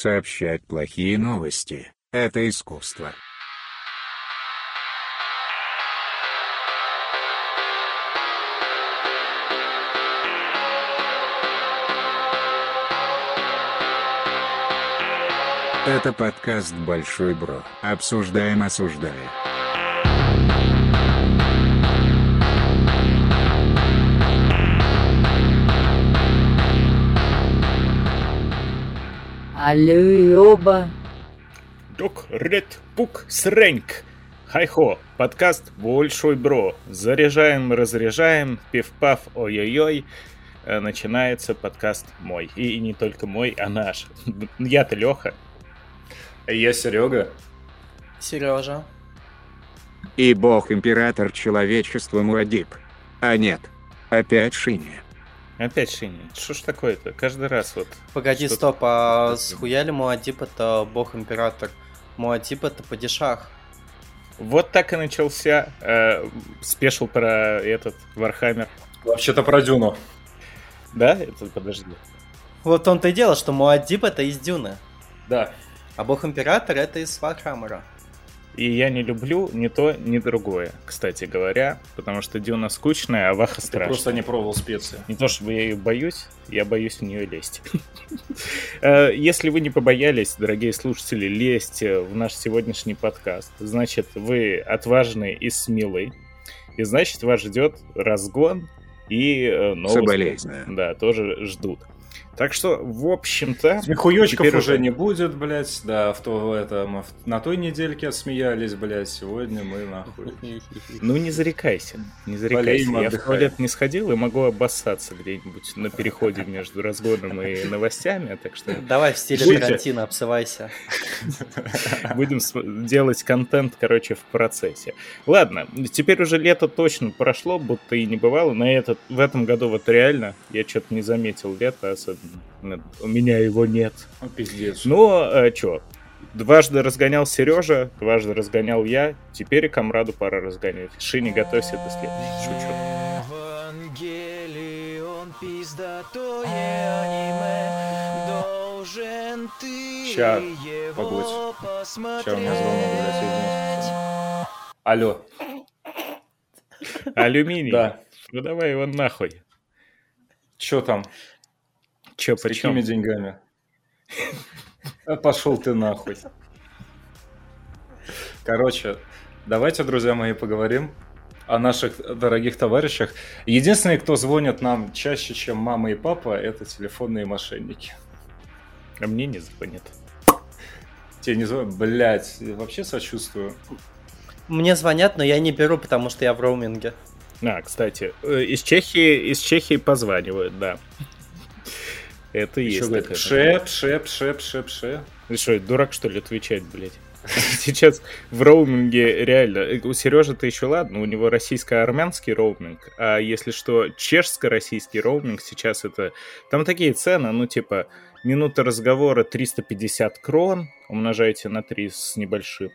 Сообщать плохие новости – это искусство. Это подкаст «Большой Бро». Обсуждаем, осуждая. Алло, ёба. Док, ред, пук, среньк. Хай-хо, подкаст «Большой бро». Заряжаем, разряжаем, пив-пав, ой-ой-ой. Э, Начинается подкаст мой. И не только мой, а наш. Я-то Леха. Я Серега. Сережа. И бог-император человечества Муадиб. А нет, опять Шиня. Опять Шиня. Что ж такое-то? Каждый раз вот. Погоди, Что-то стоп, а схуяли Муадиб это бог-император? Муадиб это падишах. Вот так и начался э, special про этот Вархаммер. Вообще-то про Дюну. Да? Это подожди. Вот в том-то и дело, что Муадиб это из Дюны, Да. а бог-император это из Вархаммера. И я не люблю ни то, ни другое, кстати говоря, потому что Дюна скучная, а Ваха Ты страшная. просто не пробовал специи. Не то чтобы я ее боюсь, я боюсь в нее лезть. Э, Если вы не побоялись, дорогие слушатели, лезть в наш сегодняшний подкаст, значит, вы отважны и смелы, и значит, вас ждет разгон и э, новости. Да, тоже ждут. Так что, в общем-то... Смехуёчков уже не будет, блядь. Да, в то, в этом, в- на той недельке отсмеялись, блядь. Сегодня мы нахуй. Ну, не зарекайся, не зарекайся. Болеем, я в отдыхаем. туалет не сходил и могу обоссаться где-нибудь на переходе между разгоном и новостями, так что Давай в стиле Будьте. Тарантино обсывайся. Будем делать контент, короче, в процессе. Ладно, теперь уже лето точно прошло, будто и не бывало. На этот, в этом году вот реально я что-то не заметил лета особенно. Ну, У меня его нет. Ну, пиздец. Но, э, чё, дважды разгонял Сережа, дважды разгонял я, теперь и Камраду пора разгонять. Шини, готовься до следующего. Шучу. Евангелион, пиздатое аниме Должен ты Ща, его погодь. посмотреть Сейчас у меня звонок, блядь. Алло. Алюминий? Да. Ну давай его нахуй. Чё там? Чё, С почем? какими деньгами? А пошел ты нахуй. Короче, давайте, друзья мои, поговорим о наших дорогих товарищах. Единственные, кто звонят нам чаще, чем мама и папа, это телефонные мошенники. А мне не звонит. Тебе не звонят? Блять, вообще сочувствую. Мне звонят, но я не беру, потому что я в роуминге. А, кстати, э, из Чехии, из Чехии позванивают, да. Это Еще есть. говорит, пше, пше, пше, пше, пше. Ты что, дурак, что ли, отвечать, блядь? Сейчас в роуминге реально... э, У Сережи-то еще ладно, у него российско-армянский роуминг, а если что, чешско-российский роуминг сейчас это... Там такие цены, ну, типа, минута разговора 350 крон, умножаете на 3 с небольшим.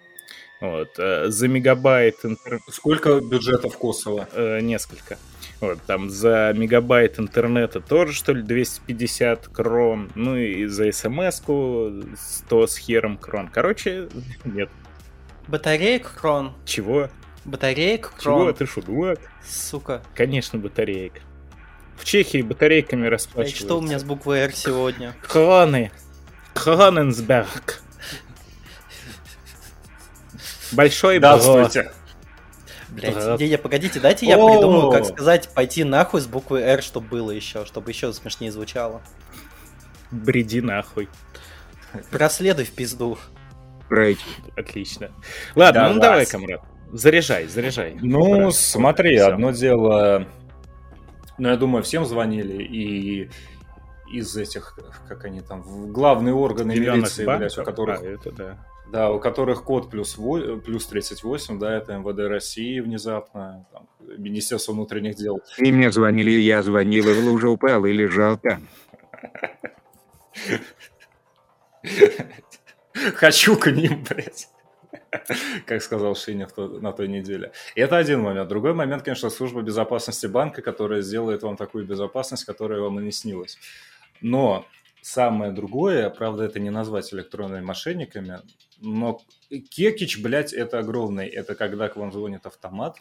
Вот. э, За мегабайт интер- Сколько бюджета в Косово? э, несколько. Вот, там за мегабайт интернета тоже, что ли, 250 крон. Ну и за смс-ку 100 с хером крон. Короче, нет. Батареек крон. Чего? Батареек Чего? крон. Ты что, дурак? Сука. Конечно, батарейка. В Чехии батарейками расплачиваются. что у меня с буквой R сегодня? Кроны. Кроненсберг. Большой бро. Блять, Брат. не, не, погодите, дайте я придумаю, как сказать пойти нахуй с буквой R, чтобы было еще, чтобы еще смешнее звучало. Бреди нахуй. Проследуй в пизду. Пройти. Отлично. Ладно, Да ну вас. давай, комрад. Заряжай, заряжай. Ну, Про- смотри, всё. одно дело, ну, я думаю, всем звонили, и из этих, как они там, в главные органы Зелёных милиции, блядь, у банков? которых, А, это да. Да, у которых код плюс, во- плюс 38, да, это МВД России внезапно, там, Министерство внутренних дел. И мне звонили, я звонил, и в лужу упал, и лежал там. Хочу к ним, блядь. Как сказал Шиня в то- на той неделе. И это один момент. Другой момент, конечно, служба безопасности банка, которая сделает вам такую безопасность, которая вам и не снилась. Но самое другое, правда, это не назвать электронными мошенниками, но кекич, блядь, это огромный. Это когда к вам звонит автомат,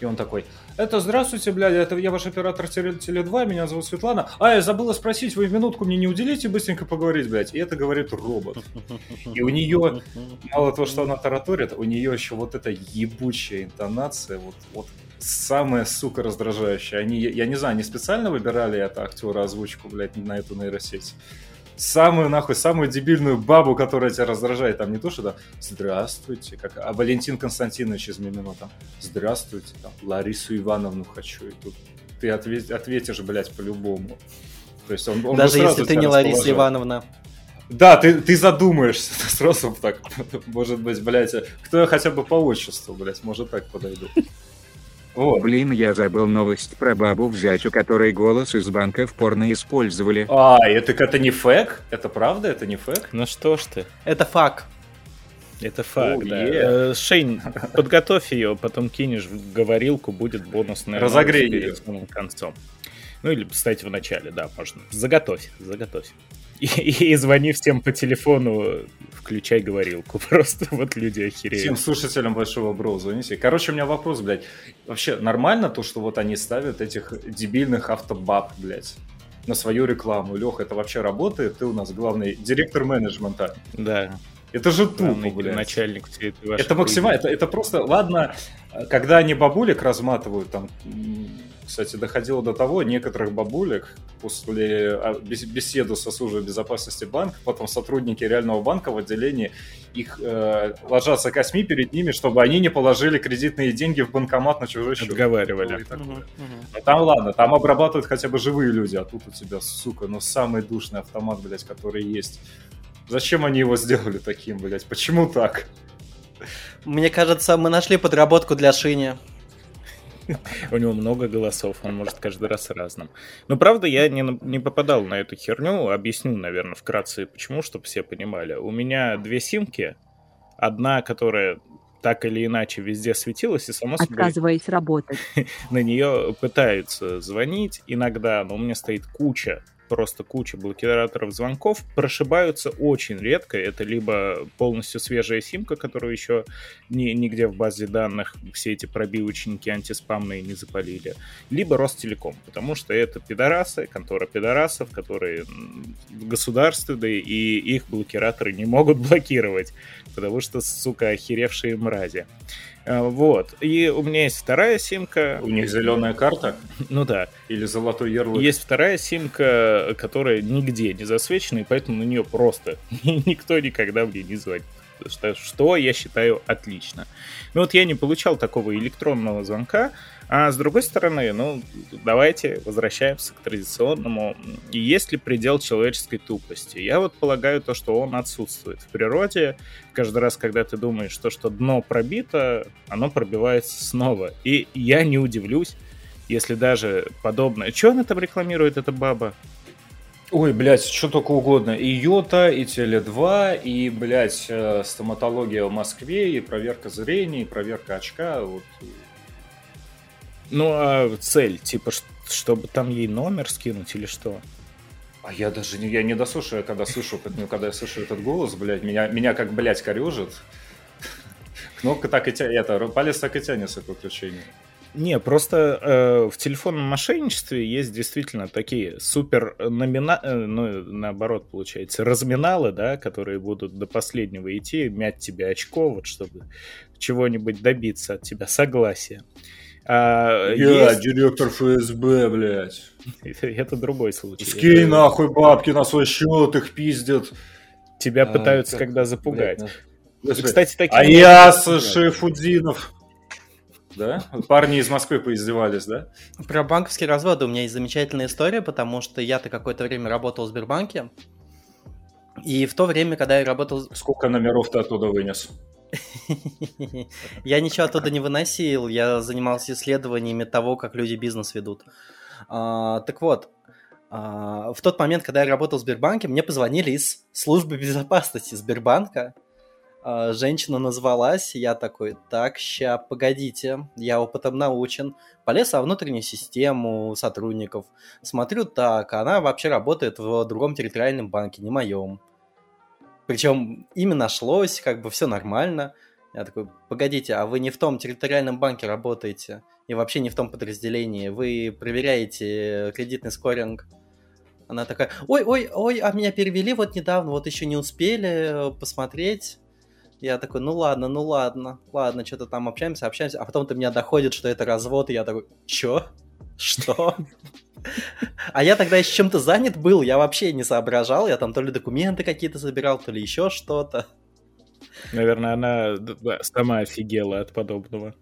и он такой, это здравствуйте, блядь, это я ваш оператор Теле- Теле2, меня зовут Светлана. А, я забыла спросить, вы минутку мне не уделите быстренько поговорить, блядь? И это говорит робот. И у нее, мало того, что она тараторит, у нее еще вот эта ебучая интонация, вот, вот самая, сука, раздражающая. Они, я не знаю, они специально выбирали это актера озвучку, блядь, на эту нейросеть. Самую, нахуй, самую дебильную бабу, которая тебя раздражает. Там не то, что там «Здравствуйте», как, а Валентин Константинович из Мимино там «Здравствуйте», там, Ларису Ивановну хочу. И тут ты отве- ответишь, блядь, по-любому. То есть он, он Даже если ты не Лариса. Ивановна. Да, ты, ты задумаешься сразу так. Может быть, блядь, кто я хотя бы по отчеству, блядь, может так подойду. Вот. Блин, я забыл новость про бабу в зятю, который голос из банка в порно использовали. А, это, это не фэк? Это правда? Это не фэк? Ну что ж ты, Это фак. это факт, Oh, да. yeah. Э, Шейн, подготовь ее, потом кинешь в говорилку, будет бонусная Разогрей её. перед самым концом. Ну или, кстати, в начале, да, можно. Заготовь, заготовь. И, и звони всем по телефону, включай говорилку. Просто вот люди Всем охереют. слушателям Большого Бро, звоните. Короче, у меня вопрос, блядь. Вообще нормально то, что вот они ставят этих дебильных автобаб, блядь, на свою рекламу? Леха, это вообще работает? Ты у нас главный директор менеджмента. Да, Это же тупо, блядь. начальник всей этой вашей Это максимально, это, это просто, ладно, когда они бабулек разматывают, там, кстати, доходило до того, некоторых бабулек после а, бес- беседы со службой безопасности банка, потом сотрудники реального банка в отделении, их э, ложатся косьми перед ними, чтобы они не положили кредитные деньги в банкомат на чужой счет. Отговаривали. Такое. Ну, там ладно, там обрабатывают хотя бы живые люди, а тут у тебя, сука, ну самый душный автомат, блядь, который есть. Зачем они его сделали таким, блядь? Почему так? Мне кажется, мы нашли подработку для Шини. У него много голосов, он может каждый раз разным. Но правда, я не, не попадал на эту херню. Объясню, наверное, вкратце почему, чтобы все понимали. У меня две симки. Одна, которая так или иначе везде светилась, и само собой Отказываясь работать. на нее пытаются звонить иногда, но у меня стоит куча, просто куча блокираторов звонков, прошибаются очень редко. Это либо полностью свежая симка, которую еще ни, нигде в базе данных все эти пробивочники антиспамные не запалили, либо Ростелеком, потому что это пидорасы, контора пидорасов, которые государственные, и их блокираторы не могут блокировать, потому что, сука, охеревшие мрази. А, Вот. И у меня есть вторая симка. У них зеленая карта Ну да. или золотой ярлык? Есть вторая симка, которая нигде не засвечена, и поэтому на нее просто никто никогда мне не звонит. Что, что я считаю отлично. Ну вот я не получал такого электронного звонка, а с другой стороны, ну давайте возвращаемся к традиционному. Есть ли предел человеческой тупости? Я вот полагаю то, что он отсутствует в природе. Каждый раз, когда ты думаешь, что, что дно пробито, оно пробивается снова. И я не удивлюсь, если даже подобное... Что она там рекламирует, эта баба? Ой, блядь, что только угодно. И Йота, и Теле2, и, блядь, э, стоматология в Москве, и проверка зрения, и проверка очка. Вот. Ну, а цель, типа, чтобы там ей номер скинуть или что? А я даже не, я не дослушаю, когда слышу, ну, когда я слышу этот голос, блядь, меня, меня как, блядь, корежит. Кнопка так и тянет, это, палец так и тянется к выключению. Не, просто э, в телефонном мошенничестве есть действительно такие супер номина... э, ну, наоборот, получается, разминалы, да, которые будут до последнего идти, мять тебе очко, вот чтобы чего-нибудь добиться от тебя, согласия. А, Я есть- директор ФСБ, блядь. Это другой случай. Скинь Это нахуй бабки на свой счет, их пиздят. Тебя А, пытаются как- когда запугать. Блядь, И, Господи. Кстати, такие... А я с Шефудинов. Да? Парни из Москвы поиздевались, да? Про банковские разводы у меня есть замечательная история, потому что я-то какое-то время работал в Сбербанке. И в то время, когда я работал... Сколько номеров ты оттуда вынес? Я ничего оттуда не выносил, я занимался исследованиями того, как люди бизнес ведут. А, так вот, а, в тот момент, когда я работал в Сбербанке, мне позвонили из службы безопасности Сбербанка А, Женщина назвалась, я такой, так, ща, погодите, я опытом научен. Полез во внутреннюю систему сотрудников. Смотрю, так, она вообще работает в другом территориальном банке, не моем. Причем имя нашлось, как бы все нормально. Я такой, погодите, а вы не в том территориальном банке работаете? И вообще не в том подразделении. Вы проверяете кредитный скоринг. Она такая, ой, ой, ой, а меня перевели вот недавно, вот еще не успели посмотреть. Я такой, ну ладно, ну ладно, ладно, что-то там общаемся, общаемся. А потом до меня доходит, что это развод, и я такой, чё? Что? А я тогда еще чем-то занят был, я вообще не соображал, я там то ли документы какие-то собирал, то ли еще что-то. Наверное, она сама офигела от подобного.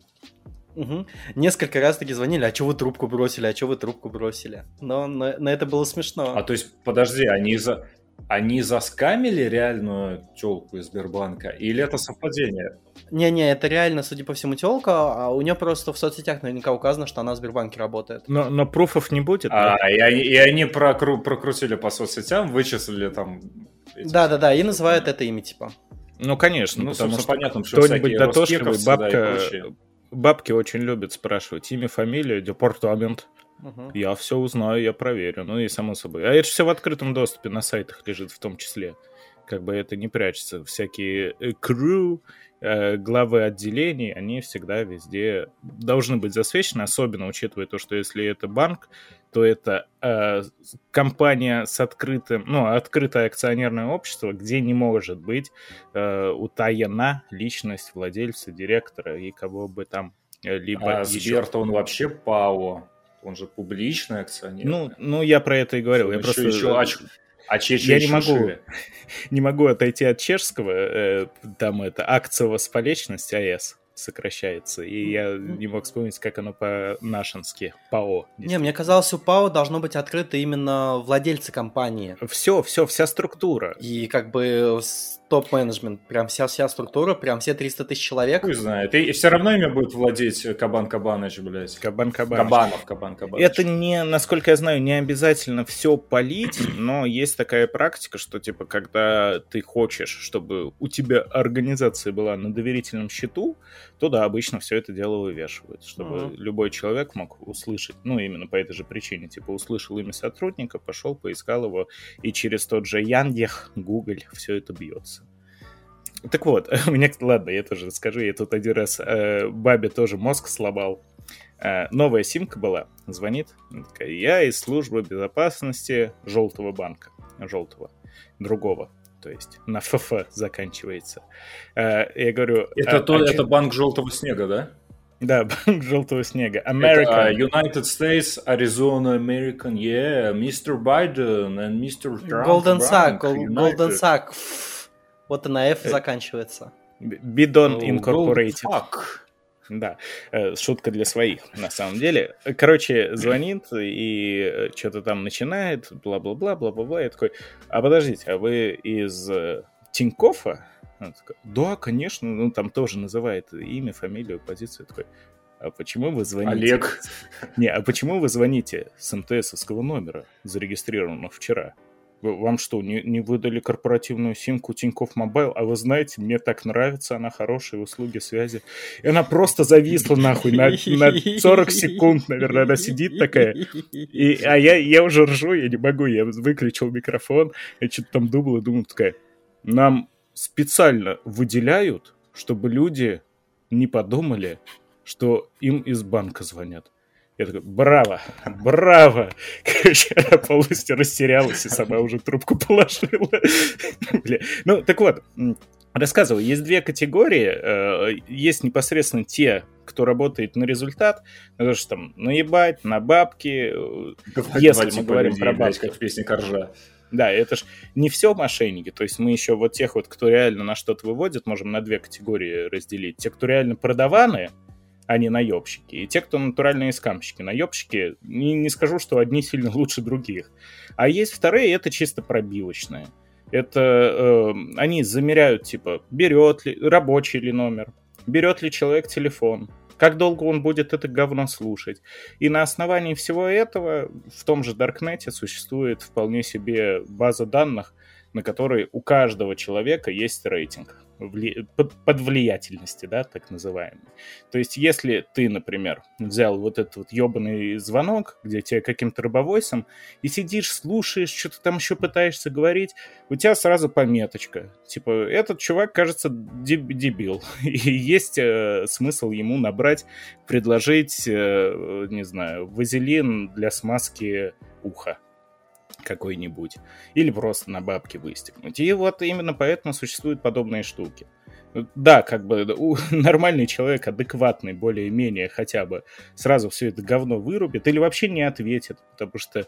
Мгм. Несколько раз таки звонили, а что вы трубку бросили, а что вы трубку бросили. Но на, на это было смешно. А то есть, подожди, они за... Они заскамили реальную телку из Сбербанка? Или это совпадение? Не-не, это реально, судя по всему, телка, а у нее просто в соцсетях наверняка указано, что она в Сбербанке работает. Но, но пруфов не будет. А, да? и они, и они прокру- прокрутили по соцсетям, вычислили там... Да-да-да, и называют это имя, типа. Ну, конечно, Ну, потому собственно, что понятно, что кто-нибудь дотошливый, да, бабка, прочие. бабки очень любят спрашивать имя, фамилию, департамент. Мгм. Я все узнаю, я проверю. Ну и само собой. А это все в открытом доступе на сайтах лежит в том числе. Как бы это не прячется. Всякие э, кру, э, главы отделений, они всегда везде должны быть засвечены, особенно учитывая то, что если это банк, то это э, компания с открытым, ну, открытое акционерное общество, где не может быть э, утаена личность владельца, директора и кого бы там э, либо А еще. Сбер-то он вообще ПАО. Он же публичный акционер. Ну, ну, я про это и говорил. Я Еще- просто еще оч- а чечи я не могу, не могу отойти от чешского. э, там это акция воспалечность АЭС сокращается. И я не мог вспомнить, как оно по-нашенски. ПАО. Не, мне казалось, у ПАО должно быть открыто именно владельцы компании. Все, все, вся структура. И как бы топ-менеджмент, прям вся, вся структура, прям все 300 тысяч человек. Хуй знает. И, все равно ими будет владеть Кабан Кабаныч, блядь. Кабан Кабан. Кабанов, Кабан Кабаныч. Это не, насколько я знаю, не обязательно все полить, но есть такая практика, что типа, когда ты хочешь, чтобы у тебя организация была на доверительном счету, то да, обычно все это дело вывешивают, чтобы Мгм. любой человек мог услышать, ну именно по этой же причине, типа услышал имя сотрудника, пошел, поискал его, и через тот же Яндех, Google все это бьется. Так вот, у меня, ладно, я тоже расскажу, я тут один раз э, бабе тоже мозг сломал. Э, новая симка была, звонит, такая, я из службы безопасности желтого банка, желтого, другого, то есть на ФФ заканчивается. Э, я говорю, Это, «А- то, а это банк желтого снега, да? да, банк желтого снега, Это, American. а, United States, Arizona, American, yeah, Mr. Biden and Mr. Trump. Golden Sack. Golden Sack. Вот и на F Э, заканчивается. Bidon Oh, Incorporated. Sack. Да, э, шутка для своих, на самом деле. Короче, звонит и что-то там начинает, бла-бла-бла, бла-бла-бла. Я такой, а подождите, а вы из э, Тинькоффа? Она такая, да, конечно, ну там тоже называет имя, фамилию, позицию. Я такой, а почему вы звоните? Олег. Не, а почему вы звоните с МТСовского номера, зарегистрированного вчера? Вам что, не, не выдали корпоративную симку Тинькофф Мобайл? А вы знаете, мне так нравится, она хорошая, услуги связи. И она просто зависла нахуй на, на 40 секунд, наверное, она сидит такая. И, а я, я уже ржу, я не могу, я выключил микрофон, я что-то там думал и думал, такая, нам специально выделяют, чтобы люди не подумали, что им из банка звонят. Я такой, браво, браво. Короче, она полностью растерялась и сама уже трубку положила. Ну, так вот, рассказываю, есть две категории. Э, Есть непосредственно те, кто работает на результат, на то, что там наебать, на бабки. э, Если мы говорим про блядь, бабки. как в песне Коржа. Да, это ж не все мошенники. То есть мы еще вот тех вот, кто реально на что-то выводит, можем на две категории разделить. Те, кто реально продаваны, а не наебщики. И те, кто натуральные скамщики. Наебщики, не, не скажу, что одни сильно лучше других. А есть вторые, это чисто пробивочные. Это э, они замеряют, типа, берет ли, рабочий ли номер, берет ли человек телефон, как долго он будет это говно слушать. И на основании всего этого в том же Даркнете существует вполне себе база данных, на которой у каждого человека есть рейтинг. Вли- под, влиятельности, да, так называемой. То есть, если ты, например, взял вот этот вот ебаный звонок, где тебе каким-то рыбовойсом, и сидишь, слушаешь, что-то там еще пытаешься говорить, у тебя сразу пометочка. Типа, этот чувак, кажется, деб- дебил. И есть э, смысл ему набрать, предложить, э, не знаю, вазелин для смазки уха какой-нибудь. Или просто на бабки выстегнуть. И вот именно поэтому существуют подобные штуки. Да, как бы у, нормальный человек, адекватный более-менее хотя бы, сразу все это говно вырубит или вообще не ответит, потому что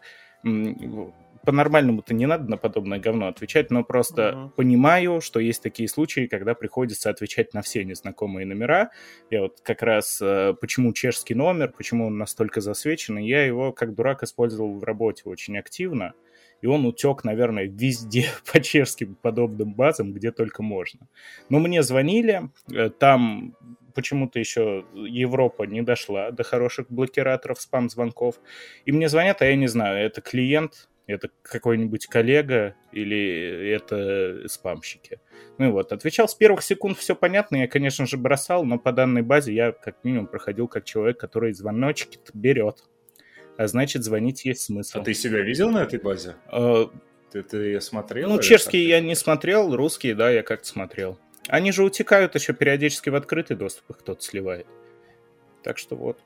по-нормальному-то не надо на подобное говно отвечать, но просто Мгм. понимаю, что есть такие случаи, когда приходится отвечать на все незнакомые номера. Я вот как раз э, почему чешский номер, почему он настолько засвечен, и я его как дурак использовал в работе очень активно, и он утек, наверное, везде по чешским подобным базам, где только можно. Но мне звонили, э, там почему-то еще Европа не дошла до хороших блокираторов спам-звонков, и мне звонят, а я не знаю, это клиент, это какой-нибудь коллега или это спамщики. Ну и вот, отвечал с первых секунд, все понятно, я, конечно же, бросал, но по данной базе я как минимум проходил как человек, который звоночки берет. А значит, звонить есть смысл. А ты себя видел на этой базе? Э, Ты, ты смотрел? ну, как? я не смотрел, русские, да, я как-то смотрел. Они же утекают еще периодически в открытый доступ, их кто-то сливает. Так что вот.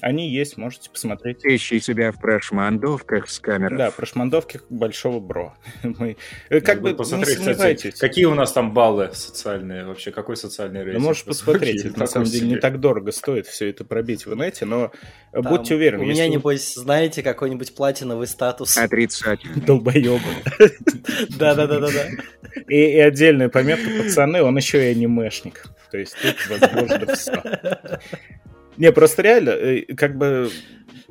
Они есть, можете посмотреть. Ищи себя в прошмандовках с камерой. Да, про шмандовки большого бро. Мы, э, как бы не посмотреть, кстати, сомневайтесь. какие у нас там баллы социальные вообще, какой социальный Ну, рейтинг? можешь посмотреть, это на самом деле не так дорого стоит все это пробить в инете, но Там будьте уверены, У меня, небось, знаете, какой-нибудь платиновый статус. Отрицательный. долбоебы. Да-да-да-да-да. И, и отдельная пометка, пацаны, он еще и анимешник. То есть тут возможно все. Не, просто реально, э, как бы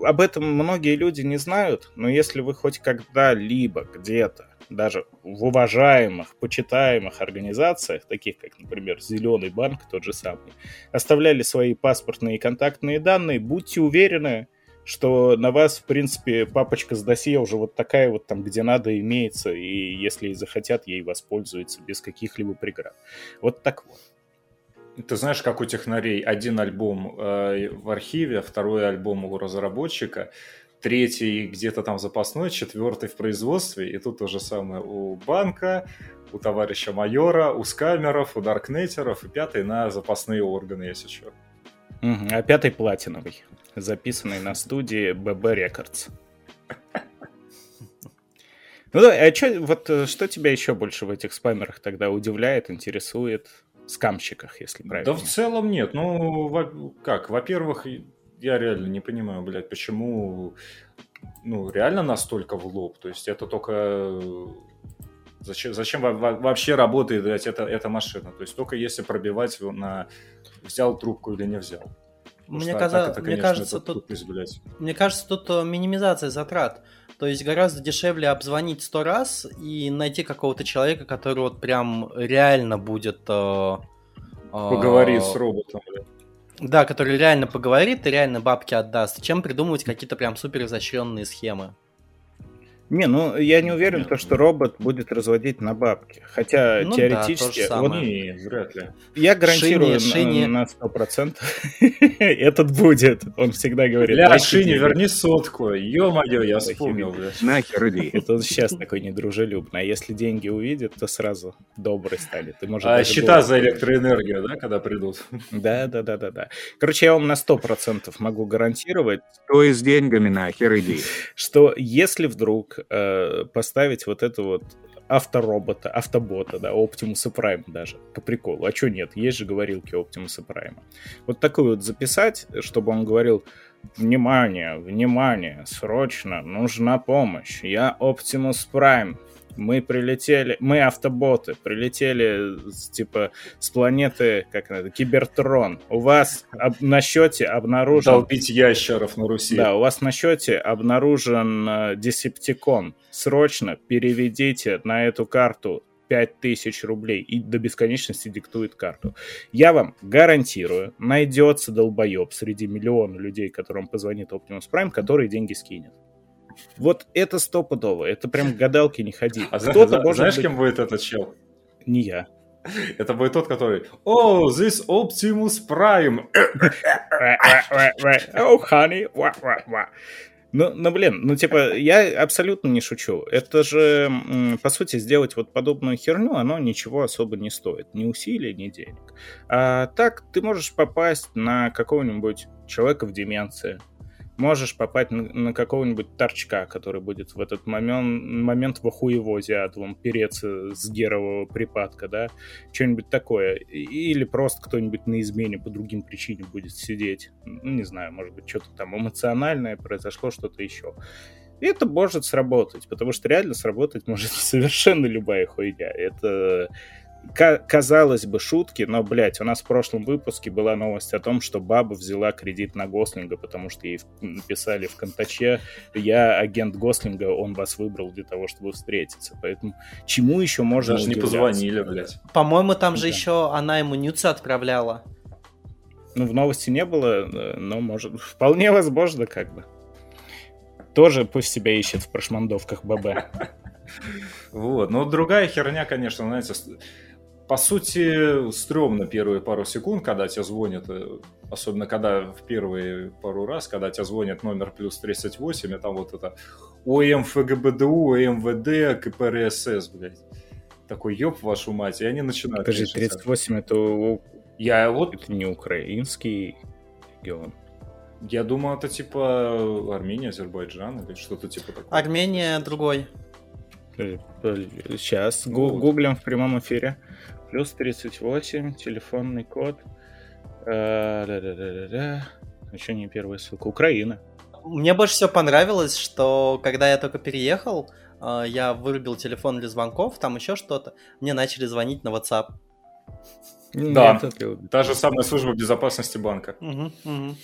об этом многие люди не знают, но если вы хоть когда-либо где-то, даже в уважаемых, почитаемых организациях, таких как, например, Зеленый банк, тот же самый, оставляли свои паспортные и контактные данные, будьте уверены, что на вас, в принципе, папочка с досье уже вот такая вот там, где надо, имеется, и если и захотят, ей воспользуются без каких-либо преград. Вот так вот. Ты знаешь, как у технарей один альбом э, в архиве, второй альбом у разработчика, третий где-то там запасной, четвертый в производстве, и тут то же самое у банка, у товарища майора, у скамеров, у даркнетеров, и пятый на запасные органы, если что. А пятый платиновый, записанный на студии BB Records. Ну да, а чё, вот э, что тебя еще больше в этих спамерах тогда удивляет, интересует? Скамщиках, если правильно. Да в целом нет. Ну, во- как, во-первых, я реально не понимаю, блядь, почему, ну, реально настолько в лоб. То есть это только... э, Зачем, зачем во- во- вообще работает, блядь, эта, эта машина? То есть только если пробивать на взял трубку или не взял. Мне, что каза- это, мне конечно, кажется, это тут. Мне кажется, тут э, минимизация затрат. То есть гораздо дешевле обзвонить сто раз и найти какого-то человека, который вот прям реально будет... э, э, Поговори с роботом. Да, который реально поговорит и реально бабки отдаст, чем придумывать какие-то прям супер изощренные схемы. Не, ну я не уверен, то, что робот будет разводить на бабки. Хотя Ну да, теоретически, самое. вот Не, вряд ли. я гарантирую Шине- на- на сто процентов, этот будет. Он всегда говорит. Бля, «Дайте Шине, денег». верни сотку. Ё-моё, я вспомнил. Нахер иди. Это он сейчас такой недружелюбный. А если деньги увидит, то сразу добрый станет. А счета за электроэнергию, да, когда придут? Да, да, да, да, да. Короче, я вам на сто процентов могу гарантировать, То и с деньгами нахер иди. что если вдруг э, поставить вот это вот авторобота, автобота, да, Optimus Prime даже, по приколу. А что нет? Есть же говорилки Optimus Prime. Вот такую вот записать, чтобы он говорил, внимание, внимание, срочно, нужна помощь. Я Optimus Prime. Мы прилетели, мы автоботы, прилетели типа с планеты, как это, Кибертрон. У вас об- на счете обнаружен Долбить ящеров на Руси. да, у вас на счете обнаружен э, Десептикон. Срочно переведите на эту карту 5000 рублей и до бесконечности диктует карту. Я вам гарантирую, найдется долбоеб среди миллиона людей, которым позвонит Optimus Prime, который деньги скинет. Вот это стопудово, это прям к гадалке не ходи. А Кто-то может знаешь, быть- кем будет этот чел? Не я. Это будет тот, который «Oh, this Optimus Prime!» Oh, honey. Ну, ну, блин, ну, типа, я абсолютно не шучу. Это же, по сути, сделать вот подобную херню, оно ничего особо не стоит. Ни усилий, ни денег. А так ты можешь попасть на какого-нибудь человека в деменции. Можешь попасть на, какого-нибудь торчка, который будет в этот момент, момент в охуевозе адовом переться с герового припадка, да, что-нибудь такое. Или просто кто-нибудь на измене по другим причинам будет сидеть. Ну, не знаю, может быть, что-то там эмоциональное произошло, что-то еще. И это может сработать, потому что реально сработать может совершенно любая хуйня. Это казалось бы, шутки, но, блядь, у нас в прошлом выпуске была новость о том, что баба взяла кредит на Гослинга, потому что ей написали в контаче, я агент Гослинга, он вас выбрал для того, чтобы встретиться. Поэтому чему еще можно Даже не позвонили, блядь. По-моему, там же Да. еще она ему нюцы отправляла. Ну, в новости не было, э, но, может, вполне возможно, как бы. Тоже пусть себя ищет в прошмандовках ББ. Вот. Но другая херня, конечно, знаете, по сути, стрёмно первые пару секунд, когда тебе звонят, э, особенно когда в первые пару раз, когда тебе звонит номер плюс 38, и там вот это ОМ ФГБДУ, МВД, КПРСС, блядь. Такой, ёб вашу мать, и они начинают... Подожди, конечно, 38 это, Я вот, это не украинский регион. я думаю, это типа Армения, Азербайджан или что-то типа такого. Армения другой. Сейчас гуглим в прямом эфире. Плюс 38, телефонный код. Э, да-да-да-да-да. Еще не первая ссылка. Украина. Мне больше всего понравилось, что когда я только переехал, э, я вырубил телефон для звонков, там еще что-то. Мне начали звонить на WhatsApp. Да. Нет, это- Та же самая служба безопасности банка. Мгм, мгм.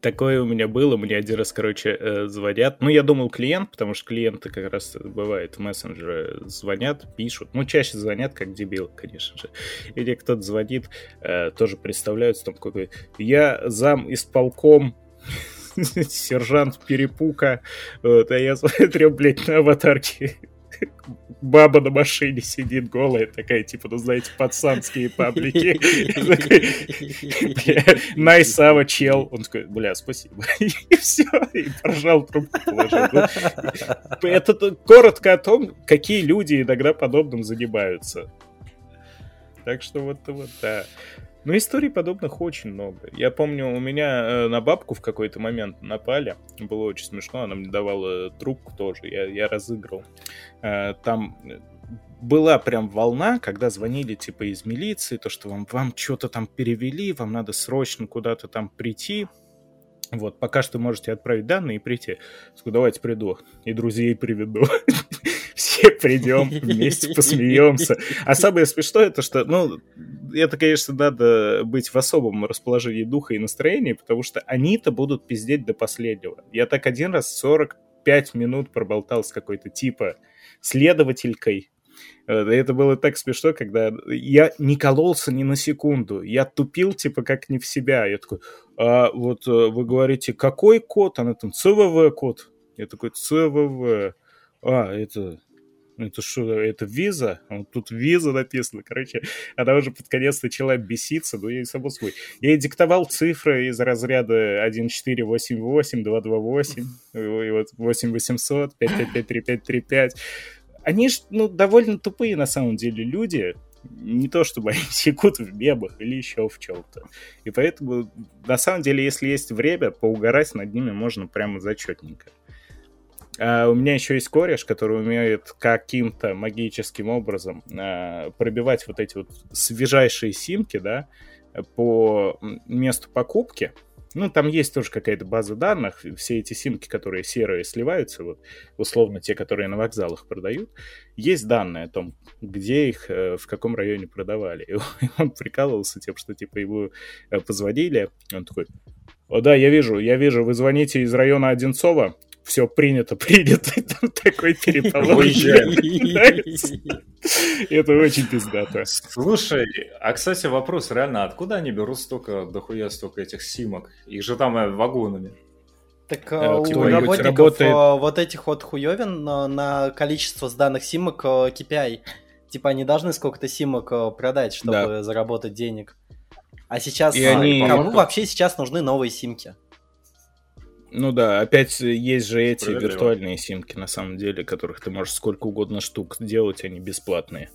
Такое у меня было, мне один раз, короче, э, звонят. Ну, я думал клиент, потому что клиенты как раз бывает в мессенджеры звонят, пишут. Ну, чаще звонят, как дебил, конечно же. Или кто-то звонит, э, тоже представляются, там какой я зам исполком, сержант Перепука. Вот, а я смотрю, блядь, на аватарке баба на машине сидит голая, такая, типа, ну, знаете, пацанские паблики. Найсава, чел. Он такой, бля, спасибо. И все, и поржал, трубку положил. Ну, Это коротко о том, какие люди иногда подобным занимаются. Так что вот, вот, да. Ну, историй подобных очень много. Я помню, у меня э, на бабку в какой-то момент напали. Было очень смешно, она мне давала трубку тоже, я, я разыграл. Э, Там э, была прям волна, когда звонили типа из милиции, то, что вам, вам что-то там перевели, вам надо срочно куда-то там прийти. Вот, пока что можете отправить данные и прийти. Сказал, давайте приду. И друзей приведу. Все придем, вместе посмеемся. А самое смешное, то что, ну, это, конечно, надо быть в особом расположении духа и настроении, потому что они-то будут пиздеть до последнего. Я так один раз 45 минут проболтал с какой-то типа следователькой. Э, Это было так смешно, когда я не кололся ни на секунду. Я тупил, типа, как не в себя. Я такой, а вот э, вы говорите, какой код? Она там, ЦВВ код. Я такой, ЦВВ. А, это... Это что, это виза? Тут виза написано. Короче, она уже под конец начала беситься, но я и само собой. Я ей диктовал цифры из разряда 1488, 228, и вот 8800, 555, 3535. Они же, ну, довольно тупые на самом деле люди. Не то, чтобы они секут в мемах или еще в чем-то. И поэтому, на самом деле, если есть время, поугарать над ними можно прямо зачетненько. А у меня еще есть кореш, который умеет каким-то магическим образом а, пробивать вот эти вот свежайшие симки, да, по месту покупки. Ну, там есть тоже какая-то база данных. Все эти симки, которые серые сливаются, вот, условно те, которые на вокзалах продают, есть данные о том, где их, э, в каком районе продавали. И он прикалывался тем, что, типа, его э, позвонили, он такой, о, да, я вижу, я вижу, вы звоните из района Одинцова, все принято, принято, и там такой переполох. Это очень пиздато. Слушай, а, кстати, вопрос, реально, откуда они берут столько, дохуя столько этих симок? Их же там э, вагонами. Так Э, э, у кто-нибудь работников работает- э, вот этих вот хуевин на количество сданных симок KPI. Типа они должны сколько-то симок продать, чтобы Да. заработать денег. А сейчас И они- кому вообще сейчас нужны новые симки? Ну да, опять есть же эти виртуальные симки, на самом деле, которых ты можешь сколько угодно штук делать, они бесплатные.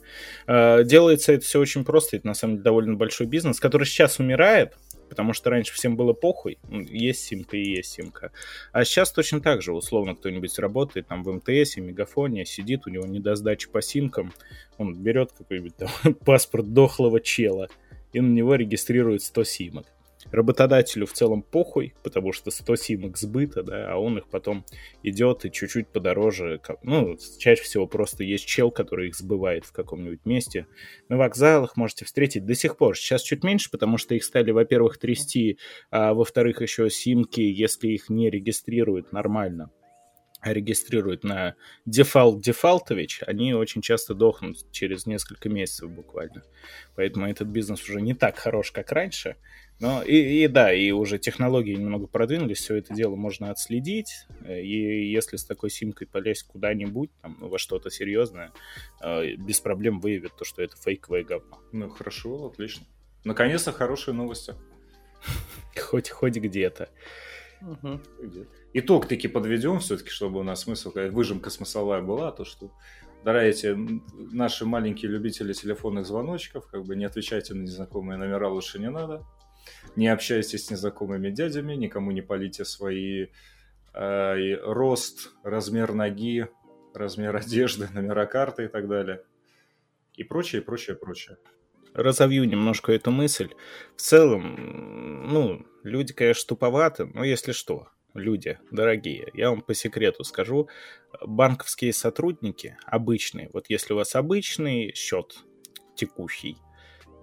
А, Делается это все очень просто, это на самом деле довольно большой бизнес, который сейчас умирает, потому что раньше всем было похуй, ну, есть симка и есть симка. А сейчас точно так же, условно, кто-нибудь работает там в МТС, Мегафоне, сидит, у него не до сдачи по симкам, он берет какой-нибудь там паспорт дохлого чела, и на него регистрирует 100 симок. Работодателю в целом похуй, потому что 100 симок сбыта, да, а он их потом идет и чуть-чуть подороже. Ну, чаще всего просто есть чел, который их сбывает в каком-нибудь месте. На вокзалах можете встретить до сих пор. Сейчас чуть меньше, потому что их стали, во-первых, трясти, а во-вторых, еще симки, если их не регистрируют нормально, а регистрируют на дефалт дефалтович, они очень часто дохнут через несколько месяцев буквально. Поэтому этот бизнес уже не так хорош, как раньше. Но и, и да, и уже технологии немного продвинулись, все это дело можно отследить. И если с такой симкой полезть куда-нибудь, там, во что-то серьезное, э, без проблем выявят то, что это фейковое говно. Ну, хорошо, отлично. Наконец-то хорошие новости. Хоть, хоть где-то. Мгм. Итог таки подведем все-таки, чтобы у нас смысл, выжимка смысловая была, то что Дорогие м, наши маленькие любители телефонных звоночков, как бы не отвечайте на незнакомые номера лучше не надо. Не общайтесь с незнакомыми дядями, никому не полите свои э, рост, размер ноги, размер одежды, номера карты и так далее. И прочее, прочее, прочее. разовью немножко эту мысль. В целом, ну, люди, конечно, туповаты, но если что, люди дорогие, я вам по секрету скажу, банковские сотрудники обычные, вот если у вас обычный счет текущий,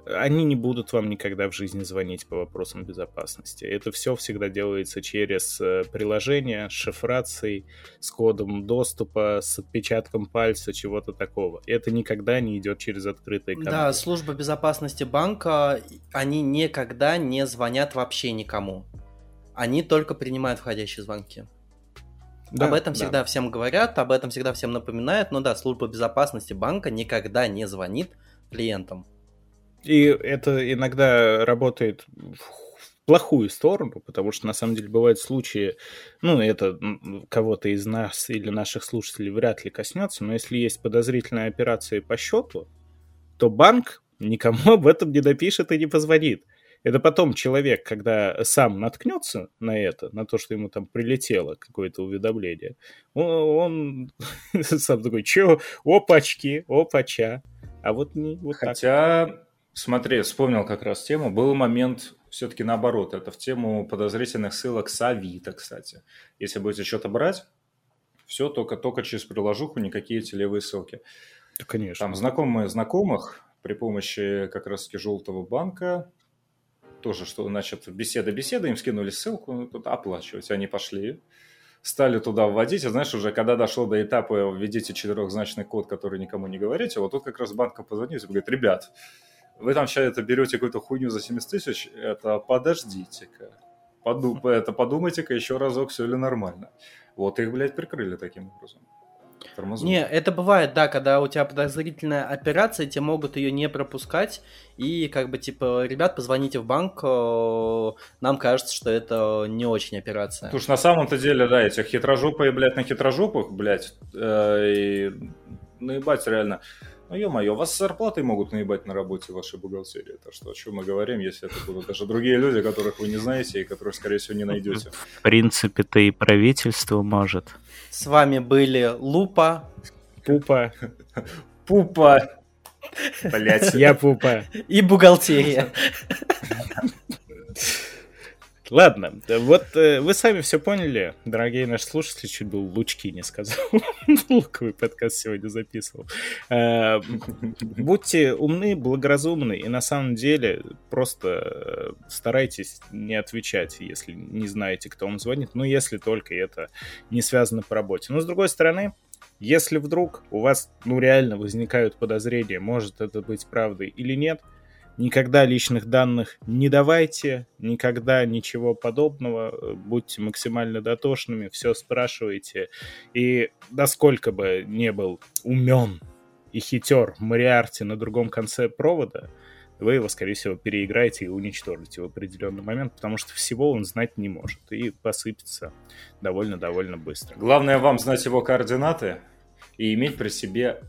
они не будут вам никогда в жизни звонить по вопросам безопасности. Это все всегда делается через э, приложение с шифрацией, с кодом доступа, с отпечатком пальца, чего-то такого. Это никогда не идет через открытые каналы. Да, служба безопасности банка, они никогда не звонят вообще никому. Они только принимают входящие звонки. Да, об этом да. всегда всем говорят, об этом всегда всем напоминают, но да, служба безопасности банка никогда не звонит клиентам. И это иногда работает в плохую сторону, потому что на самом деле бывают случаи, ну, это кого-то из нас или наших слушателей вряд ли коснется, но если есть подозрительная операция по счету, то банк никому об этом не напишет и не позвонит. Это потом человек, когда сам наткнется на это, на то, что ему там прилетело какое-то уведомление, он, он сам такой, чё, опачки, опача. А вот не вот так. Смотри, вспомнил как раз тему. Был момент все-таки наоборот. Это в тему подозрительных ссылок с Авито, кстати. Если будете что-то брать, все только, только через приложуху, никакие эти левые ссылки. Да, конечно. Там знакомые знакомых при помощи как раз-таки желтого банка тоже, что, значит, беседа-беседа, им скинули ссылку, ну, тут оплачивать. Они пошли, стали туда вводить, и знаешь, уже когда дошло до этапа введите четырехзначный код, который никому не говорите, вот тут как раз банк позвонил и говорит, ребят, вы там сейчас это берете какую-то хуйню за 70 тысяч, это подождите-ка, Поду- это подумайте-ка еще разок, все ли нормально. Вот их, блядь, прикрыли таким образом. Тормознули. Не, это бывает, да, когда у тебя подозрительная операция, тебе могут ее не пропускать, и как бы типа, ребят, позвоните в банк, э, нам кажется, что это не очень операция. Потому что на самом-то деле, да, этих хитрожопые, блядь, на хитрожопых, блядь, э, и наебать реально. Ну, ё-моё, вас с зарплатой могут наебать на работе в вашей бухгалтерии. Так что о чем мы говорим, если это будут даже другие люди, которых вы не знаете и которых, скорее всего, не найдете. В принципе-то и правительство может. С вами были Лупа Пупа. Пупа! Блядь. Я пупа. и Бухгалтерия. Ладно, вот э, вы сами все поняли, дорогие наши слушатели, чуть был лучки не сказал. Луковый подкаст сегодня записывал. Э, Будьте умны, благоразумны, и на самом деле просто э, старайтесь не отвечать, если не знаете, кто вам звонит, ну, если только это не связано по работе. Но, с другой стороны, если вдруг у вас, ну, реально возникают подозрения, может это быть правдой или нет, Никогда личных данных не давайте, никогда ничего подобного, будьте максимально дотошными, все спрашивайте. И насколько бы не был умен и хитер Мариарти на другом конце провода, вы его, скорее всего, переиграете и уничтожите в определенный момент, потому что всего он знать не может и посыпется довольно-довольно быстро. Главное вам знать его координаты и иметь при себе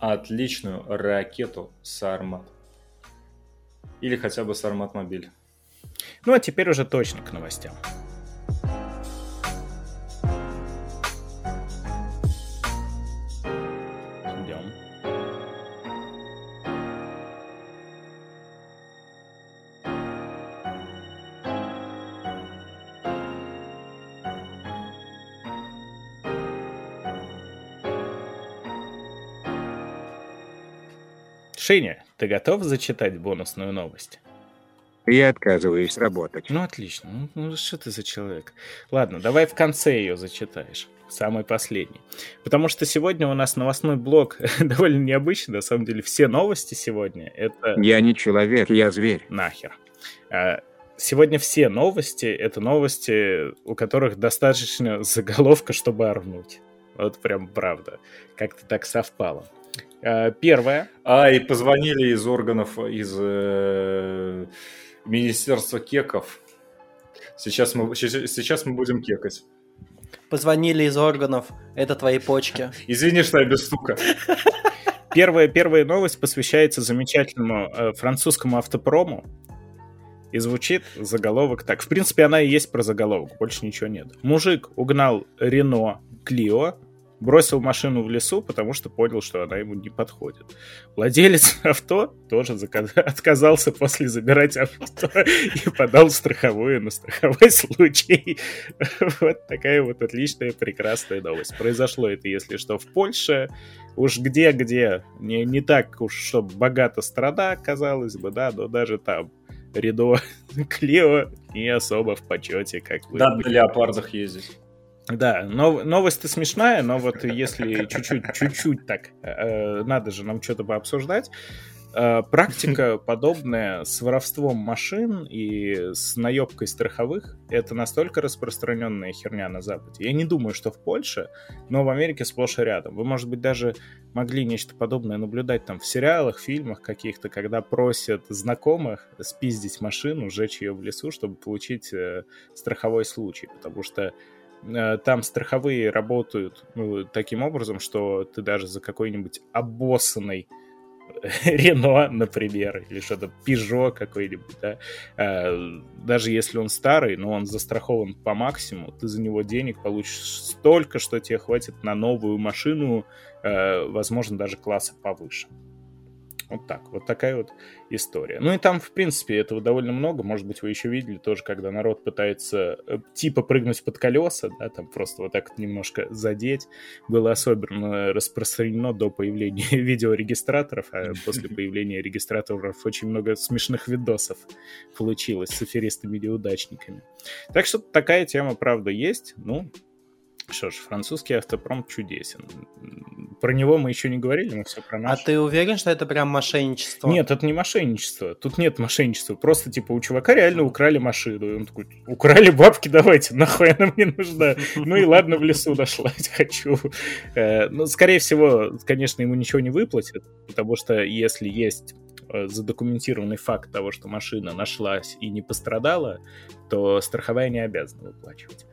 отличную ракету Сармат. Или хотя бы Сармат Мобиль. Ну а теперь уже точно к новостям. Идем. Шиня, ты готов зачитать бонусную новость? Я отказываюсь работать. Ну, отлично. Ну, Ну, что ты за человек? Ладно, давай в конце ее зачитаешь. Самый последний. Потому что сегодня у нас новостной блок довольно необычный. На самом деле, все новости сегодня это Я не человек, я зверь. нахер. А, Сегодня все новости — это новости, у которых достаточно заголовка, чтобы орнуть. Вот прям правда. Как-то так совпало. А, Первое. А, и позвонили из органов, из э, Министерства кеков. Сейчас мы, сейчас мы будем кекать. Позвонили из органов, это твои почки. Извини, что я без стука. Первая, первая новость посвящается замечательному э, французскому автопрому. И звучит заголовок так. В принципе, она и есть про заголовок, больше ничего нет. Мужик угнал Рено Клио, бросил машину в лесу, потому что понял, что она ему не подходит. Владелец авто тоже отказался после забирать авто и подал страховую на страховой случай. Вот такая вот отличная, прекрасная новость. Произошло это, если что, в Польше. Уж где-где, не, не так уж, чтобы богата страна, казалось бы, да, но даже там Ридо Клео не особо в почете, как вы. Да, на леопардах ездить. Да, нов- новость-то смешная, но вот если чуть-чуть, чуть-чуть так, э, надо же нам что-то пообсуждать. Э, практика подобная с воровством машин и с наебкой страховых — это настолько распространенная херня на Западе. Я не думаю, что в Польше, но в Америке сплошь и рядом. Вы, может быть, даже могли нечто подобное наблюдать там в сериалах, фильмах каких-то, когда просят знакомых спиздить машину, сжечь ее в лесу, чтобы получить э, страховой случай. Потому что э, там страховые работают ну, таким образом, что ты даже за какой-нибудь обоссанный Рено, например, или что-то Пежо какой-нибудь, да, э, даже если он старый, но он застрахован по максимуму, ты за него денег получишь столько, что тебе хватит на новую машину, э, возможно, даже класса повыше. Вот так, вот такая вот история. Ну и там, в принципе, этого довольно много. Может быть, вы еще видели тоже, когда народ пытается э, типа прыгнуть под колеса, да, там просто вот так вот немножко задеть. Было особенно распространено до появления видеорегистраторов, а после появления регистраторов очень много смешных видосов получилось с аферистами-неудачниками. Так что такая тема, правда, есть. Ну, что ж, французский автопром чудесен. Про него мы еще не говорили, мы все про А наш. ты уверен, что это прям мошенничество? Нет, это не мошенничество. Тут нет мошенничества. Просто, типа, у чувака реально украли машину. И он такой, украли бабки, давайте, нахуй она мне нужна. Ну и ладно, в лесу нашла, хочу. Э, Ну, скорее всего, конечно, ему ничего не выплатят, потому что если есть э, задокументированный факт того, что машина нашлась и не пострадала, то страховая не обязана выплачивать.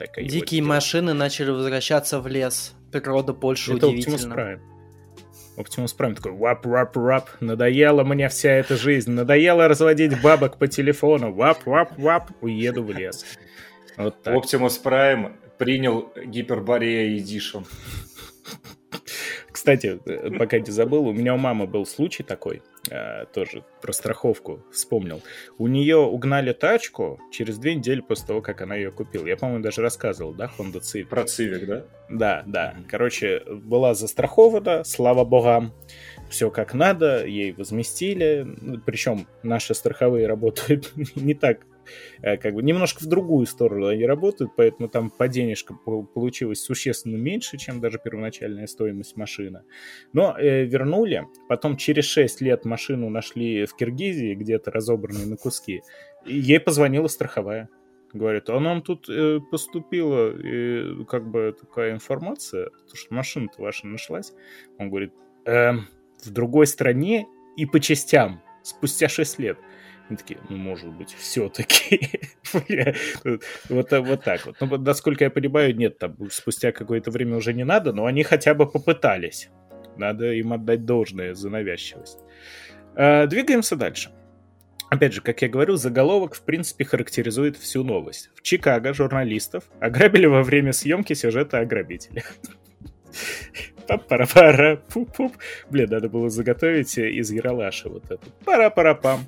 Вот Дикие машины начали возвращаться в лес. Природа Польши Это Optimus. Prime. Optimus Prime такой, вап, вап, вап, надоела мне вся эта жизнь, надоело разводить бабок по телефону, вап, вап, вап, уеду в лес. Вот так. Optimus Prime принял Гиперборея Edition. Кстати, э, пока не забыл, у меня у мамы был случай такой, э, тоже про страховку вспомнил. У нее угнали тачку через две недели после того, как она ее купила. Я, по-моему, даже рассказывал, да, Honda Civic. Про Цивик, да? Да, да. Короче, была застрахована, слава богам. Все как надо, ей возместили. Причем наши страховые работают не так, как бы немножко в другую сторону они работают, поэтому там по денежкам по- получилось существенно меньше, чем даже первоначальная стоимость машины. Но э, вернули. Потом через 6 лет машину нашли в Киргизии, где-то разобранной на куски. И ей позвонила страховая. Говорит, а нам тут э, поступила э, как бы такая информация, то, что машина-то ваша нашлась. Он говорит, эм, в другой стране и по частям спустя 6 лет. Они такие, ну, может быть, все-таки. вот, вот так вот. Ну, насколько я понимаю, нет, там спустя какое-то время уже не надо, но они хотя бы попытались. Надо им отдать должное за навязчивость. Э, двигаемся дальше. Опять же, как я говорю, заголовок в принципе характеризует всю новость. В Чикаго журналистов ограбили во время съемки сюжета о грабителях. Пара-пара, пуп-пуп. Блин, надо было заготовить из Яралаша вот это. Пара-пара-пам.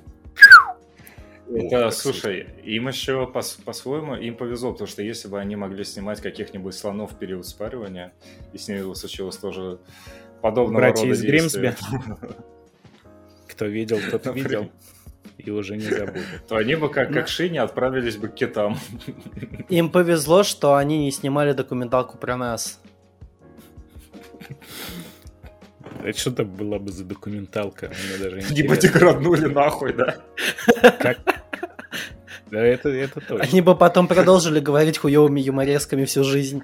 Это, слушай, им еще по- по-своему им повезло, потому что если бы они могли снимать каких-нибудь слонов в период спаривания, и с ними случилось тоже подобного Братья рода из Гримсби. Кто видел, тот видел. И уже не забудет. то они бы как, как Шини отправились бы к китам. Им повезло, что они не снимали документалку про нас. Это что там была бы за документалка? Мне даже интересно. бы деграднули нахуй, да? Как? Да, это, это точно. Они бы потом продолжили говорить хуевыми юморесками всю жизнь.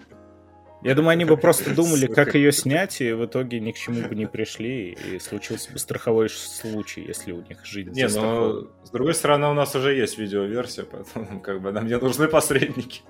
Я думаю, они бы просто думали, Сука. как ее снять, и в итоге ни к чему бы не пришли, и случился бы страховой случай, если у них жизнь Не, но с другой стороны, у нас уже есть видеоверсия, поэтому как бы нам не нужны посредники.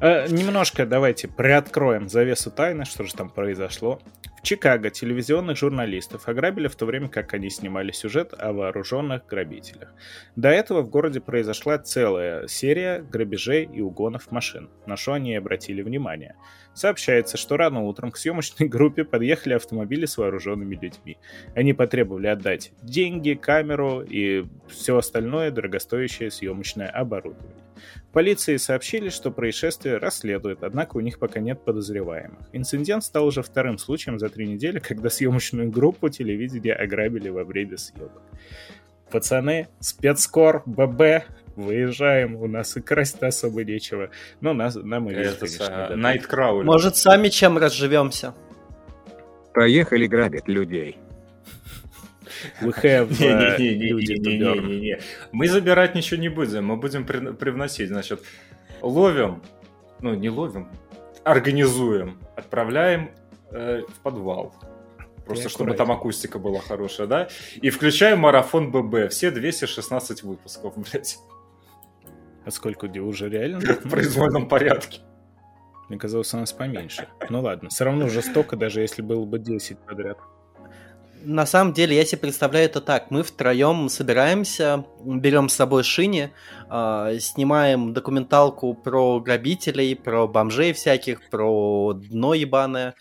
Э, Немножко давайте приоткроем завесу тайны, что же там произошло. Чикаго телевизионных журналистов ограбили в то время, как они снимали сюжет о вооруженных грабителях. До этого в городе произошла целая серия грабежей и угонов машин, на что они обратили внимание. Сообщается, что рано утром к съемочной группе подъехали автомобили с вооруженными людьми. Они потребовали отдать деньги, камеру и все остальное дорогостоящее съемочное оборудование. Полиции сообщили, что происшествие расследуют, однако у них пока нет подозреваемых. Инцидент стал уже вторым случаем за три недели, когда съемочную группу телевидения ограбили во время съемок. Пацаны, спецкор, ББ, выезжаем, у нас и красть особо нечего. Но нас, нам и Это конечно. Найткраулер. Может, сами чем разживемся? Поехали грабить людей. We have, uh, люди. Мы забирать ничего не будем, мы будем при- привносить. Значит, ловим, ну не ловим, организуем, отправляем э, в подвал. Просто чтобы там акустика была хорошая, да? И включаем марафон ББ. Все 216 выпусков, блядь, А сколько где уже реально? в произвольном порядке. Мне казалось, у нас поменьше. Ну ладно, все равно жестоко, даже если было бы 10 подряд. На самом деле, я себе представляю это так. Мы втроем собираемся, берем с собой Шини, э, снимаем документалку про грабителей, про бомжей всяких, про дно ебаное.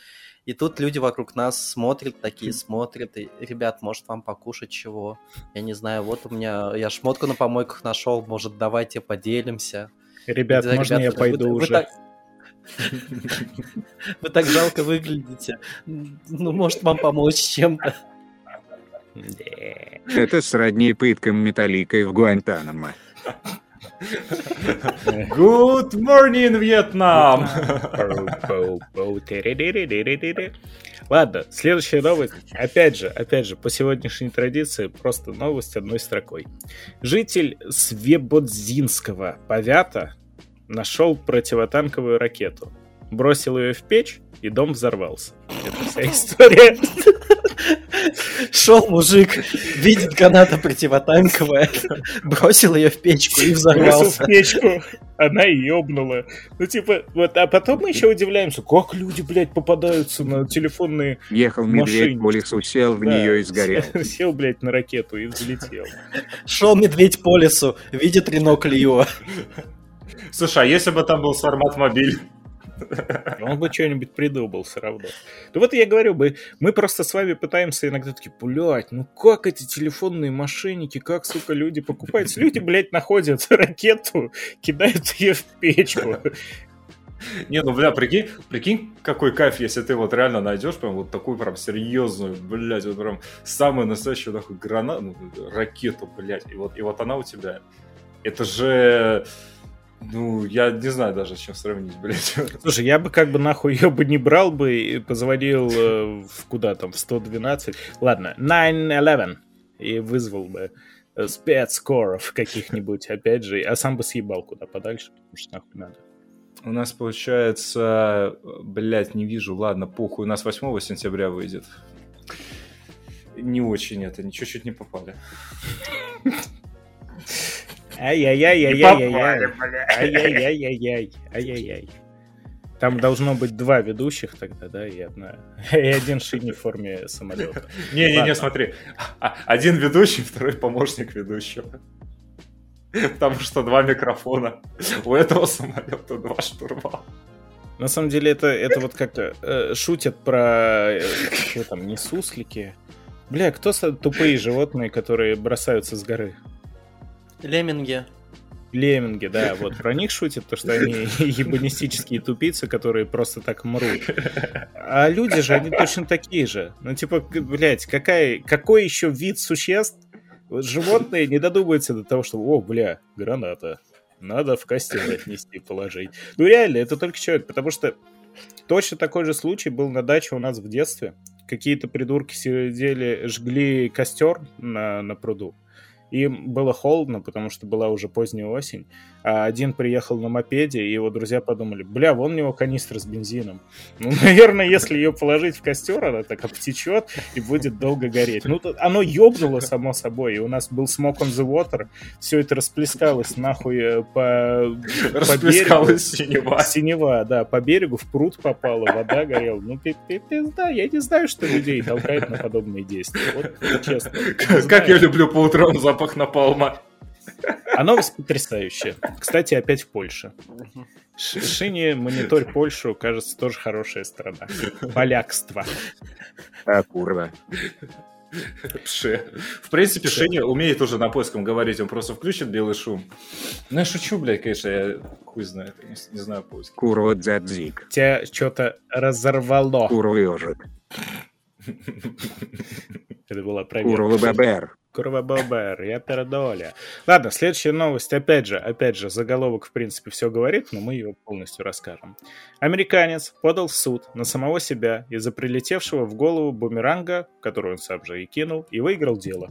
И тут люди вокруг нас смотрят, такие смотрят. И, ребят, может вам покушать чего? Я не знаю, вот у меня, я шмотку на помойках нашел, может давайте поделимся. Ребят, Да, можно я ребята, пойду вы- вы уже? так- Вы так жалко выглядите. Ну, может вам помочь чем-то. Это сродни пыткам металликой в Гуантанамо. Good morning, Вьетнам! Ладно, следующая новость. Опять же, опять же, по сегодняшней традиции, просто новость одной строкой. Житель Свебодзинского повята нашел противотанковую ракету, бросил ее в печь, и дом взорвался. Это вся история. Шел мужик, видит граната противотанковая, бросил ее в печку и Бросил в взорвался. печку, она ёбнула. Ну, типа, вот, а потом мы еще удивляемся, как люди, блядь, попадаются на телефонные... Ехал медведь по лесу, сел в Да, нее и сгорел. Сел, блядь, на ракету и взлетел. Шел медведь по лесу, видит Рено Клио. Слушай, а если бы там был формат мобиль? Он бы что-нибудь придумал все равно. Ну вот я говорю, мы, мы просто с вами пытаемся иногда такие, блядь, ну как эти телефонные мошенники, как, сука, люди покупают? Люди, блядь, находят ракету, кидают ее в печку. Не, ну, бля, прикинь, прикинь, какой кайф, если ты вот реально найдешь прям вот такую прям серьезную, блядь, вот прям самую настоящую нахуй гранату, ну, ракету, блядь, и вот, и вот она у тебя. Это же, ну, я не знаю даже, с чем сравнить, блядь. Слушай, я бы как бы нахуй ее бы не брал бы и позвонил э, в куда там, в 112. Ладно, 911. И вызвал бы э, спецкоров каких-нибудь, опять же, а сам бы съебал куда подальше, потому что нахуй надо. У нас получается, блядь, не вижу, ладно, похуй, у нас 8 сентября выйдет. Не очень это, ничего чуть не попали. Ай-яй-яй-яй-яй-яй. Ай-яй-яй-яй-яй. Ай-яй-яй. Там должно быть два ведущих тогда, да, и одна. И один шини в форме самолета. Не-не-не, смотри. Один ведущий, второй помощник ведущего. Потому что два микрофона. У этого самолета два штурвала. На самом деле это, это вот как-то э, шутят про... э, что там, не суслики? Бля, кто тупые животные, которые бросаются с горы? Лемминги. Лемминги, да, вот про них шутят, то что они ебанистические тупицы, которые просто так мрут. А люди же, они точно такие же. Ну, типа, блядь, какая, какой еще вид существ вот животные не додумаются до того, что, о, бля, граната, надо в костюм отнести, положить. Ну, реально, это только человек, потому что точно такой же случай был на даче у нас в детстве. Какие-то придурки сидели, жгли костер на, на пруду. Им было холодно, потому что была уже поздняя осень. А один приехал на мопеде, и его друзья подумали, бля, вон у него канистра с бензином. Ну, наверное, если ее положить в костер, она так обтечет и будет долго гореть. Ну, оно ёбнуло, само собой, и у нас был smoke on the water. Все это расплескалось нахуй э, по, по берегу. синева. Синева, да, по берегу в пруд попала, вода горела. Ну, пи- пи- пизда, я не знаю, что людей толкает на подобные действия. Вот честно. Как я люблю по утрам запах напалма. Оно потрясающее. Кстати, опять в Польше. Ш- Шини, мониторь Польшу, кажется, тоже хорошая страна. Полякство. А курва. Пше. В принципе, Шеня умеет уже на польском говорить, он просто включит белый шум. Ну, я шучу, блядь, конечно, я хуй знает, не, не знаю польский. Курва дзадзик. Тебя что-то разорвало. Курва ежик. Это была проверка. Курва бабер. Курва бобер, я пердоля. Ладно, следующая новость, опять же, опять же, заголовок, в принципе, все говорит, но мы ее полностью расскажем. Американец подал в суд на самого себя из-за прилетевшего в голову бумеранга, который он сам же и кинул, и выиграл дело.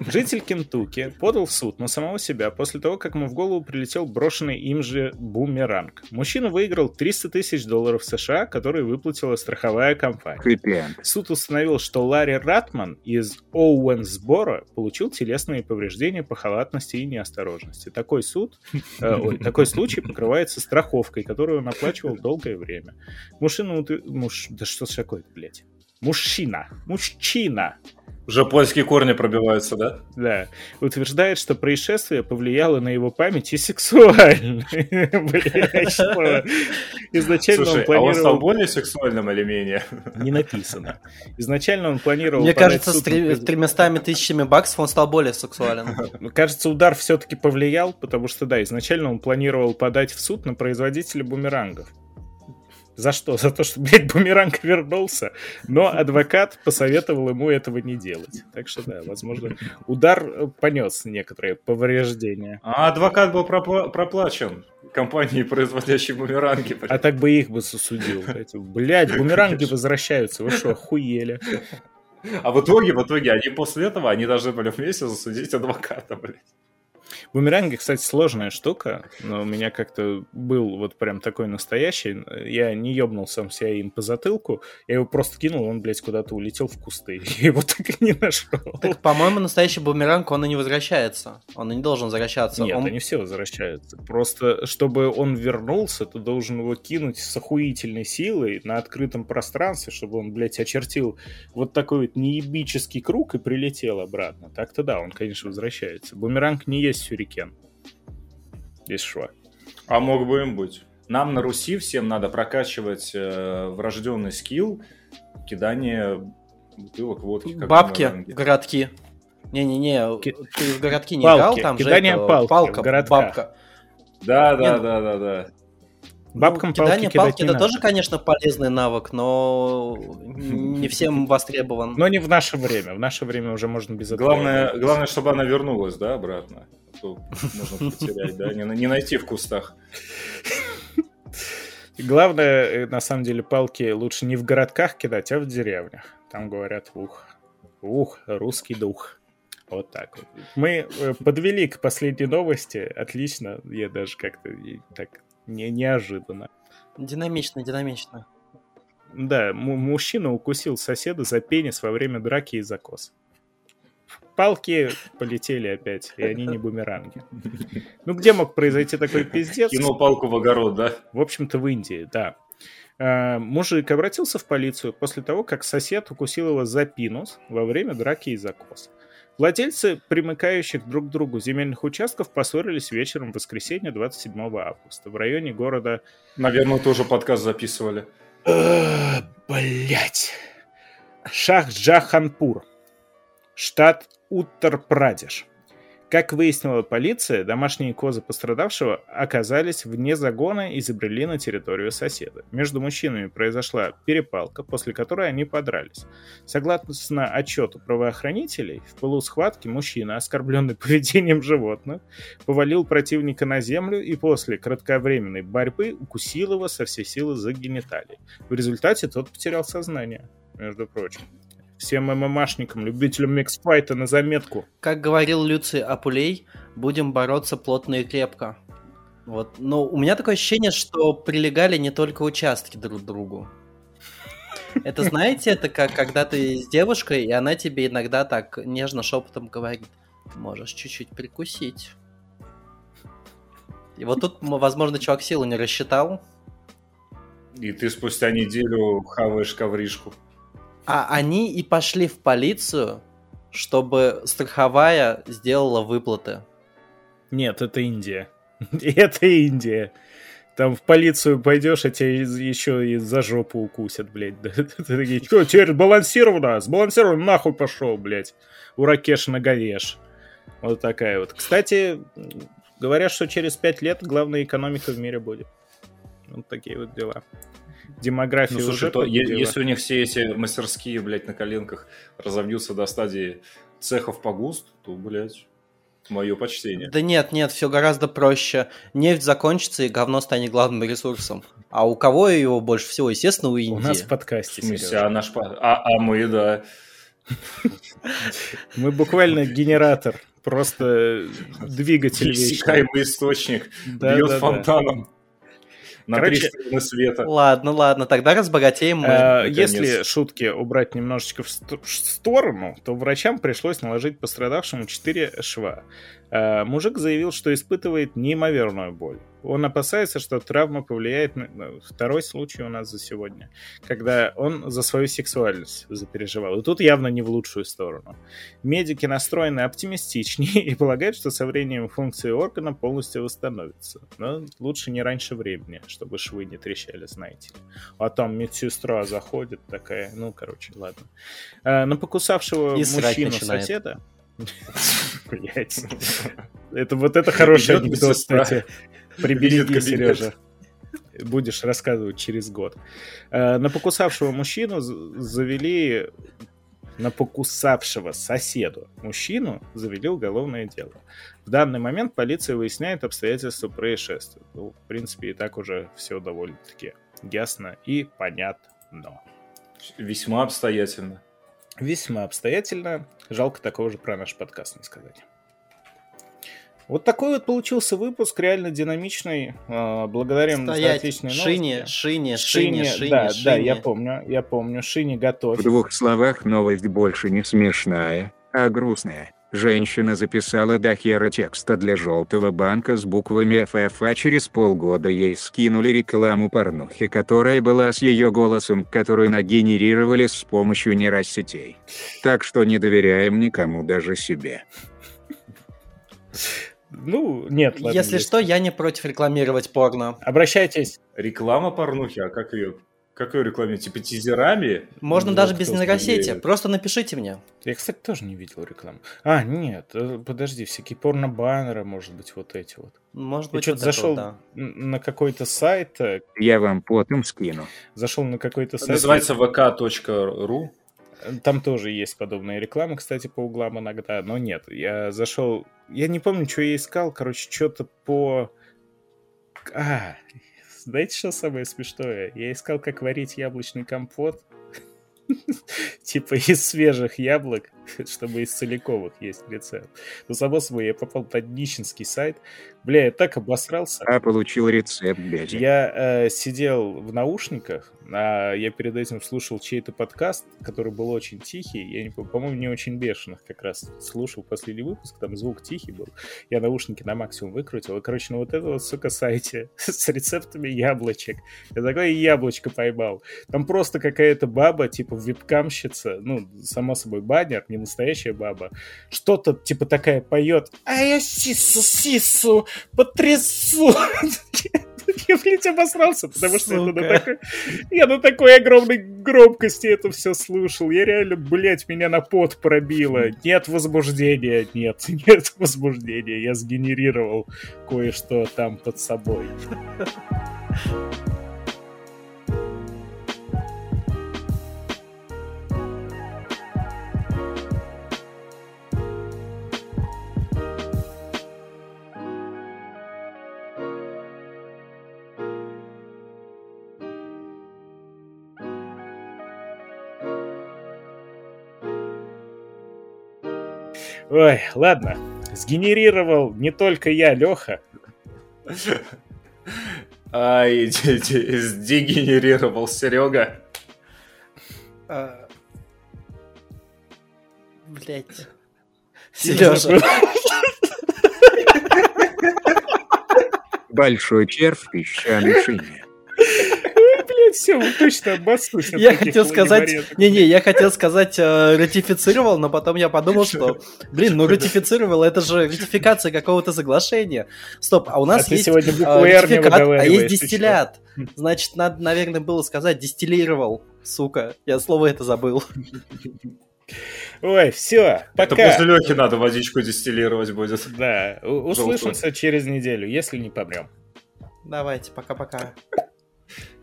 Житель Кентукки подал в суд на самого себя после того, как ему в голову прилетел брошенный им же бумеранг. Мужчина выиграл 300 тысяч долларов США, которые выплатила страховая компания. Суд установил, что Ларри Ратман из Оуэнсбора получил телесные повреждения по халатности и неосторожности. Такой суд, э, ой, такой случай покрывается страховкой, которую он оплачивал долгое время. Мужчина, ут- муж, да что ж такое, блядь? Мужчина, мужчина, Уже польские корни пробиваются, да? да, утверждает, что происшествие повлияло на его память и сексуально. Изначально Слушай, он а он стал планировал... более сексуальным или менее? Не написано. Изначально он планировал... Мне кажется, с тремястами тысячами баксов он стал более сексуален. Ну, Кажется, удар все-таки повлиял, потому что, да, изначально он планировал подать в суд на производителя бумерангов. За что? За то, что, блядь, бумеранг вернулся. Но адвокат посоветовал ему этого не делать. Так что, да, возможно, удар понес некоторые повреждения. А адвокат был пропла- проплачен компанией, производящей бумеранги. блядь. А так бы их бы блядь. Блядь, бумеранги возвращаются. Вы что, охуели? А в итоге, в итоге, они после этого, они должны были вместе засудить адвоката, блядь. Бумеранги, кстати, сложная штука, но у меня как-то был вот прям такой настоящий. Я не ебнул сам себя им по затылку, я его просто кинул, он, блядь, куда-то улетел в кусты. Я его так и не нашел. Так, по-моему, настоящий бумеранг, он и не возвращается. Он и не должен возвращаться. Нет, Он- они все возвращаются. Просто, чтобы он вернулся, ты должен его кинуть с охуительной силой на открытом пространстве, чтобы он, блядь, очертил вот такой вот неебический круг и прилетел обратно. Так-то да, он, конечно, возвращается. Бумеранг не есть сюрикен. Если что. А мог бы им быть. Нам на Руси всем надо прокачивать э, врожденный скилл кидание бутылок водки. как Бабки городки. Не-не-не, Ки- ты в городки не Палки, играл, там же кидание это, палки палка, бабка. Да, да, да, да, да. Бабкам Ну, палки кидание кидать палки не это надо. тоже, конечно, полезный навык, но не всем востребован. Но не в наше время. В наше время уже можно без этого. Главное, главное, чтобы она вернулась, да, обратно. А то можно потерять, да, не, не найти в кустах. Главное, э, на самом деле, палки лучше не в городках кидать, а в деревнях. Там говорят, ух, ух, русский дух. Вот так вот. Мы э, подвели к последней новости. Отлично. Я даже как-то так не, неожиданно. Динамично, динамично. Да, му- мужчина укусил соседа за пенис во время драки из-за кос. Палки полетели опять, и они не бумеранги. Ну, где мог произойти такой пиздец? Кинул палку в огород, да? В общем-то, в Индии, да. А, Мужик обратился в полицию после того, как сосед укусил его за пинус во время драки из-за кос. Владельцы примыкающих друг к другу земельных участков поссорились вечером в воскресенье 27 августа в районе города... Наверное, тоже подкаст записывали. Блять. Шахджаханпур. Штат Уттар-Прадеш. Как выяснила полиция, домашние козы пострадавшего оказались вне загона и забрели на территорию соседа. Между мужчинами произошла перепалка, после которой они подрались. Согласно отчету правоохранителей, в пылу схватки мужчина, оскорбленный поведением животных, повалил противника на землю и после кратковременной борьбы укусил его со всей силы за гениталии. В результате тот потерял сознание, между прочим. Всем ММАшникам, любителям миксфайта на заметку. Как говорил Люций Апулей, будем бороться плотно и крепко. Вот. Но у меня такое ощущение, что прилегали не только участки друг к другу. Это, знаете, это как когда ты с девушкой, и она тебе иногда так нежно шепотом говорит, можешь чуть-чуть прикусить. И вот тут, возможно, чувак силу не рассчитал, И ты спустя неделю хаваешь ковришку. А они и пошли в полицию, чтобы страховая сделала выплаты. Нет, это Индия. Это Индия. Там в полицию пойдешь, а тебя еще и за жопу укусят, блядь. Ты такие, что, теперь сбалансировано? Сбалансировано, нахуй пошел, блядь. У Ракеш наговешь. Вот такая вот. Кстати, говорят, что через пять лет главная экономика в мире будет. Вот такие вот дела. Демография Ну, слушай, уже то, победила. если у них все эти мастерские, блядь, на коленках разовьются до стадии цехов по ГУСТ, то, блядь, мое почтение. Да нет, нет, все гораздо проще. Нефть закончится, и говно станет главным ресурсом. А у кого его больше всего? Естественно, у Индии. У нас в подкасте, смысле, Серёжа. а наш... А, а мы, да. Мы буквально генератор. Просто двигатель. Иссякаемый источник бьет фонтаном на Короче, три стороны света. Ладно, ладно, тогда разбогатеем мы. А, наконец. Если шутки убрать немножечко в ст- в сторону, то врачам пришлось наложить пострадавшему 4 шва. А, Мужик заявил, что испытывает неимоверную боль. Он опасается, что травма повлияет на... Второй случай у нас за сегодня, когда он за свою сексуальность запереживал. И тут явно не в лучшую сторону. Медики настроены оптимистичнее и полагают, что со временем функции органа полностью восстановятся. Но лучше не раньше времени, чтобы швы не трещали, знаете. А там медсестра заходит такая, ну, короче, ладно. А, на покусавшего И мужчину соседа... Блять. Это вот это хороший анекдот, кстати. Прибереги. Сережа. Будешь рассказывать через год. А, На покусавшего мужчину завели на покусавшего соседу мужчину завели уголовное дело. В данный момент полиция выясняет обстоятельства происшествия. Ну, в принципе, и так уже все довольно-таки ясно и понятно. Весьма обстоятельно. Весьма обстоятельно. Жалко такого же про наш подкаст не сказать. Вот такой вот получился выпуск, реально динамичный, э, благодаря Стоять. многоотечественной Шине, новости. шине, шине, шине, да, шине. да, я помню, я помню. Шине готовь. В двух словах новость больше не смешная, а грустная. Женщина записала до хера текста для желтого банка с буквами ФФ, а через полгода ей скинули рекламу порнухи, которая была с ее голосом, которую нагенерировали с помощью нейросетей. Так что не доверяем никому, даже себе. Ну, нет, ладно, Если есть. что, я не против рекламировать порно. Обращайтесь. Реклама порнухи, а как ее? Как ее рекламировать? Типа тизерами? Можно Ну, даже без нейросети. Просто напишите мне. Я, кстати, тоже не видел рекламу. А, нет, э, подожди, всякие порно-баннеры, может быть, вот эти вот. Может Я быть, что-то вот это зашел да. на какой-то сайт, э, Я вам потом скину. зашел на какой-то сайт. Называется vk.ru. Там тоже есть подобная реклама, кстати, по углам иногда, но нет. Я зашел... Я не помню, что я искал, короче, что-то по... А, знаете, что самое смешное? Я искал, как варить яблочный компот. Типа из свежих яблок. чтобы из целиковых есть рецепт. Но, само собой, я попал под нищенский сайт. Бля, я так обосрался. А получил рецепт беди. Я э, сидел в наушниках, а я перед этим слушал чей-то подкаст, который был очень тихий. Я не помню, по-моему, не очень бешеных как раз слушал последний выпуск, там звук тихий был. Я наушники на максимум выкрутил. И, короче, на вот этом вот, сука, сайте с рецептами яблочек. Я такое яблочко поймал. Там просто какая-то баба, типа вебкамщица, ну, само собой, баннер, не настоящая баба. Что-то, типа, такая поет. А я сису, сису, потрясу. Я, блядь, обосрался, потому что это на Сука. такой... Я на такой огромной громкости это все слушал. Я реально, блядь, меня на пот пробило. Нет возбуждения, нет, нет возбуждения. Я сгенерировал кое-что там под собой. Ой, ладно. Сгенерировал не только я, Леха. Ай, де- де- сдегенерировал Серега. А, Блять. Сережа. Большой червь в песчаной шине. Все, точно обоссусь. Я хотел сказать... Не-не, я хотел сказать э, ратифицировал, но потом я подумал, что... Блин, ну ратифицировал, это же ратификация какого-то соглашения. Стоп, а у А нас ты есть сегодня э, а есть дистиллят. Значит, надо, наверное, было сказать дистиллировал. Сука, я слово это забыл. Ой, все, Это пока. после Лехи надо водичку дистиллировать будет. Да, услышимся через неделю, если не помрем. Давайте, пока-пока.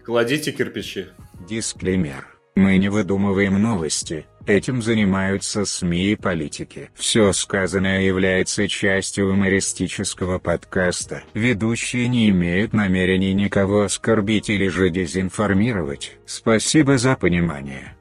Кладите кирпичи. Дисклеймер. Мы не выдумываем новости, этим занимаются СМИ и политики. Все сказанное является частью юмористического подкаста. Ведущие не имеют намерений никого оскорбить или же дезинформировать. Спасибо за понимание.